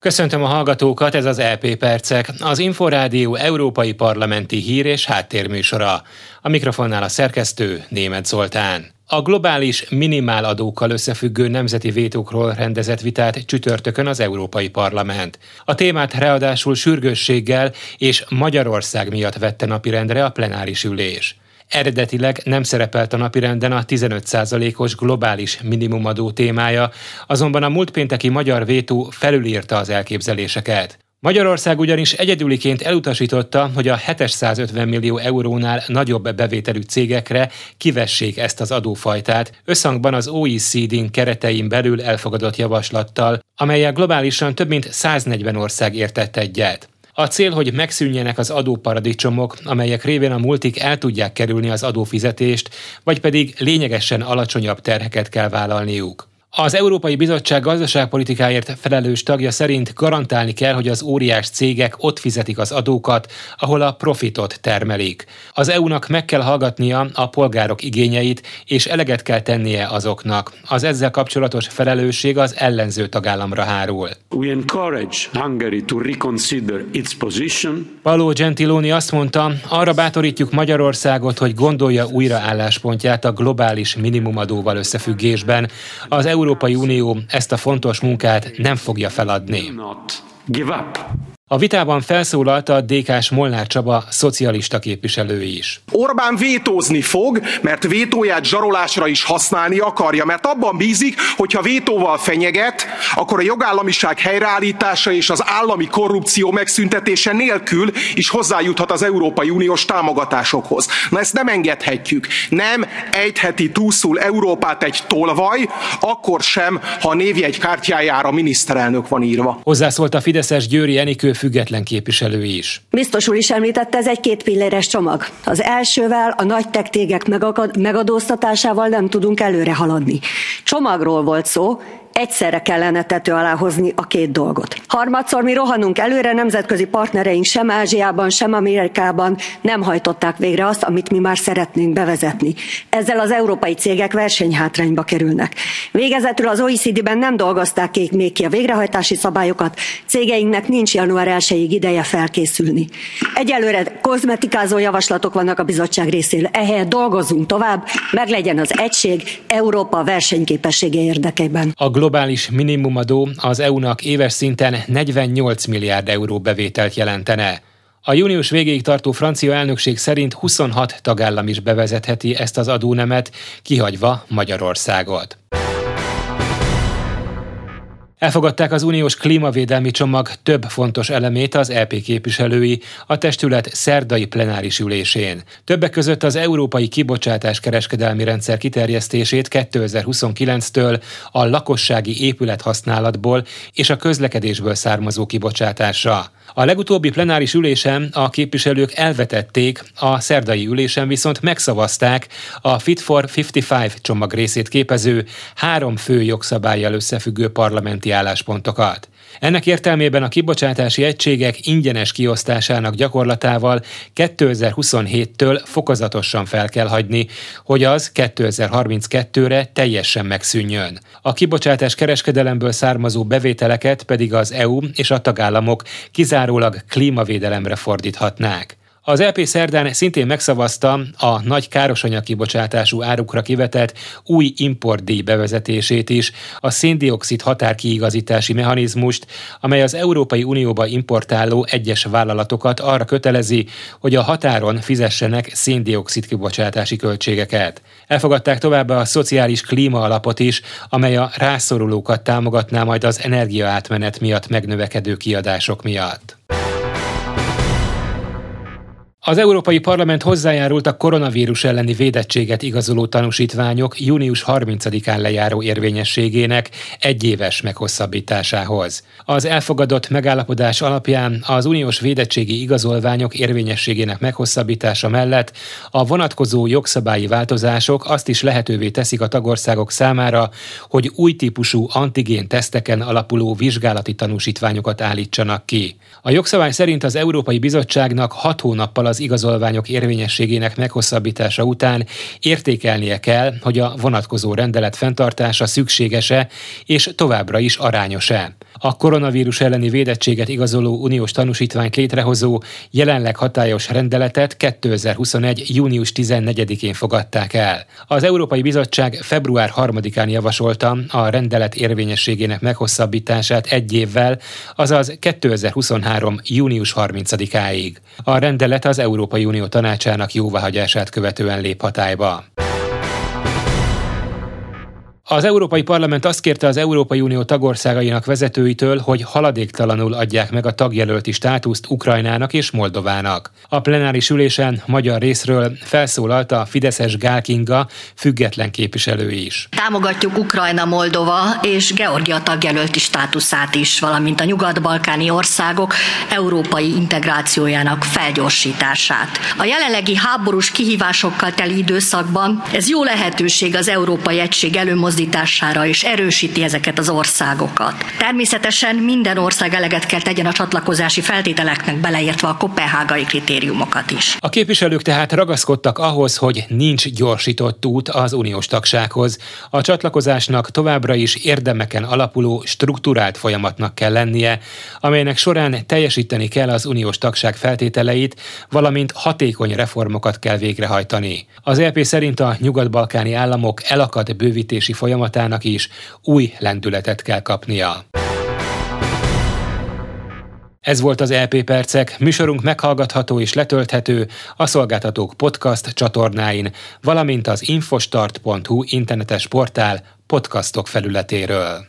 Köszöntöm a hallgatókat, ez az LP e Percek, az Inforádió Európai Parlamenti Hír és Háttérműsora. A mikrofonnál a szerkesztő Német Zoltán. A globális minimáladókkal összefüggő nemzeti vétókról rendezett vitát csütörtökön az Európai Parlament. A témát ráadásul sürgősséggel és Magyarország miatt vette napirendre a plenáris ülés. Eredetileg nem szerepelt a napirenden a 15%-os globális minimumadó témája, azonban a múlt pénteki magyar vétó felülírta az elképzeléseket. Magyarország ugyanis egyedüliként elutasította, hogy a 750 millió eurónál nagyobb bevételű cégekre kivessék ezt az adófajtát, összhangban az OECD-n keretein belül elfogadott javaslattal, amelyel globálisan több mint 140 ország értett egyet. A cél, hogy megszűnjenek az adóparadicsomok, amelyek révén a multik el tudják kerülni az adófizetést, vagy pedig lényegesen alacsonyabb terheket kell vállalniuk. Az Európai Bizottság gazdaságpolitikáért felelős tagja szerint garantálni kell, hogy az óriás cégek ott fizetik az adókat, ahol a profitot termelik. Az EU-nak meg kell hallgatnia a polgárok igényeit, és eleget kell tennie azoknak. Az ezzel kapcsolatos felelősség az ellenző tagállamra hárul. We encourage Hungary to reconsider its position. Paolo Gentiloni azt mondta, arra bátorítjuk Magyarországot, hogy gondolja újra álláspontját a globális minimumadóval összefüggésben. Az EU Európai Unió ezt a fontos munkát nem fogja feladni. A vitában felszólalt a DK-s Molnár Csaba szocialista képviselő is. Orbán vétózni fog, mert vétóját zsarolásra is használni akarja, mert abban bízik, hogy ha vétóval fenyeget, akkor a jogállamiság helyreállítása és az állami korrupció megszüntetése nélkül is hozzájuthat az Európai Uniós támogatásokhoz. Na ezt nem engedhetjük. Nem ejtheti túlszul Európát egy tolvaj, akkor sem, ha a névjegy kártyájára miniszterelnök van írva. Hozzászólt a Fideszes Győri Enikő független képviselő is. Biztos úr is említette, ez egy két pilléres csomag. Az elsővel, a nagy tektégek megadóztatásával nem tudunk előre haladni. Csomagról volt szó, egyszerre kellene tető alá hozni a két dolgot. Harmadszor mi rohanunk előre, nemzetközi partnereink sem Ázsiában, sem Amerikában nem hajtották végre azt, amit mi már szeretnénk bevezetni. Ezzel az európai cégek versenyhátrányba kerülnek. Végezetül az OECD-ben nem dolgozták ki még ki a végrehajtási szabályokat, cégeinknek nincs január 1 ideje felkészülni. Egyelőre kozmetikázó javaslatok vannak a bizottság részéről. Ehelyett dolgozunk tovább, meg legyen az egység Európa versenyképessége érdekében. A globális minimumadó az EU-nak éves szinten 48 milliárd euró bevételt jelentene. A június végéig tartó francia elnökség szerint 26 tagállam is bevezetheti ezt az adónemet, kihagyva Magyarországot. Elfogadták az uniós klímavédelmi csomag több fontos elemét az EP képviselői a testület szerdai plenáris ülésén. Többek között az európai kibocsátás kereskedelmi rendszer kiterjesztését 2029-től a lakossági épülethasználatból és a közlekedésből származó kibocsátásra. A legutóbbi plenáris ülésen a képviselők elvetették, a szerdai ülésen viszont megszavazták a Fit for 55 csomag részét képező három fő jogszabályjal összefüggő parlamenti álláspontokat. Ennek értelmében a kibocsátási egységek ingyenes kiosztásának gyakorlatával 2027-től fokozatosan fel kell hagyni, hogy az 2032-re teljesen megszűnjön. A kibocsátás kereskedelemből származó bevételeket pedig az EU és a tagállamok kizárólag klímavédelemre fordíthatnák. Az EP szerdán szintén megszavazta a nagy károsanyag kibocsátású árukra kivetett új importdíj bevezetését is, a széndiokszid határkiigazítási mechanizmust, amely az Európai Unióba importáló egyes vállalatokat arra kötelezi, hogy a határon fizessenek széndiokszid kibocsátási költségeket. Elfogadták továbbá a szociális klíma alapot is, amely a rászorulókat támogatná majd az energiaátmenet miatt megnövekedő kiadások miatt. Az Európai Parlament hozzájárult a koronavírus elleni védettséget igazoló tanúsítványok június 30-án lejáró érvényességének egyéves meghosszabbításához. Az elfogadott megállapodás alapján az uniós védettségi igazolványok érvényességének meghosszabbítása mellett a vonatkozó jogszabályi változások azt is lehetővé teszik a tagországok számára, hogy új típusú antigén teszteken alapuló vizsgálati tanúsítványokat állítsanak ki. A jogszabály szerint az Európai Bizottságnak hat hónappal az igazolványok érvényességének meghosszabbítása után értékelnie kell, hogy a vonatkozó rendelet fenntartása szükséges-e és továbbra is arányos-e. A koronavírus elleni védettséget igazoló uniós tanúsítványt létrehozó, jelenleg hatályos rendeletet 2021. június 14-én fogadták el. Az Európai Bizottság február 3-án javasolta a rendelet érvényességének meghosszabbítását egy évvel, azaz 2023. június 30-áig. A rendelet az Európai Unió tanácsának jóváhagyását követően lép hatályba. Az Európai Parlament azt kérte az Európai Unió tagországainak vezetőitől, hogy haladéktalanul adják meg a tagjelölti státuszt Ukrajnának és Moldovának. A plenáris ülésen magyar részről felszólalt a Fideszes Gál független képviselő is. Támogatjuk Ukrajna, Moldova és Georgia tagjelölti státuszát is, valamint a nyugat-balkáni országok európai integrációjának felgyorsítását. A jelenlegi háborús kihívásokkal teli időszakban ez jó lehetőség az Európai Egység előmozdítására előmozdítására és erősíti ezeket az országokat. Természetesen minden ország eleget kell tegyen a csatlakozási feltételeknek, beleértve a kopenhágai kritériumokat is. A képviselők tehát ragaszkodtak ahhoz, hogy nincs gyorsított út az uniós tagsághoz. A csatlakozásnak továbbra is érdemeken alapuló struktúrált folyamatnak kell lennie, amelynek során teljesíteni kell az uniós tagság feltételeit, valamint hatékony reformokat kell végrehajtani. Az EP szerint a nyugat-balkáni államok elakadt bővítési folyamatok folyamatának is új lendületet kell kapnia. Ez volt az LP Percek, műsorunk meghallgatható és letölthető a Szolgáltatók podcast csatornáin, valamint az infostart.hu internetes portál podcastok felületéről.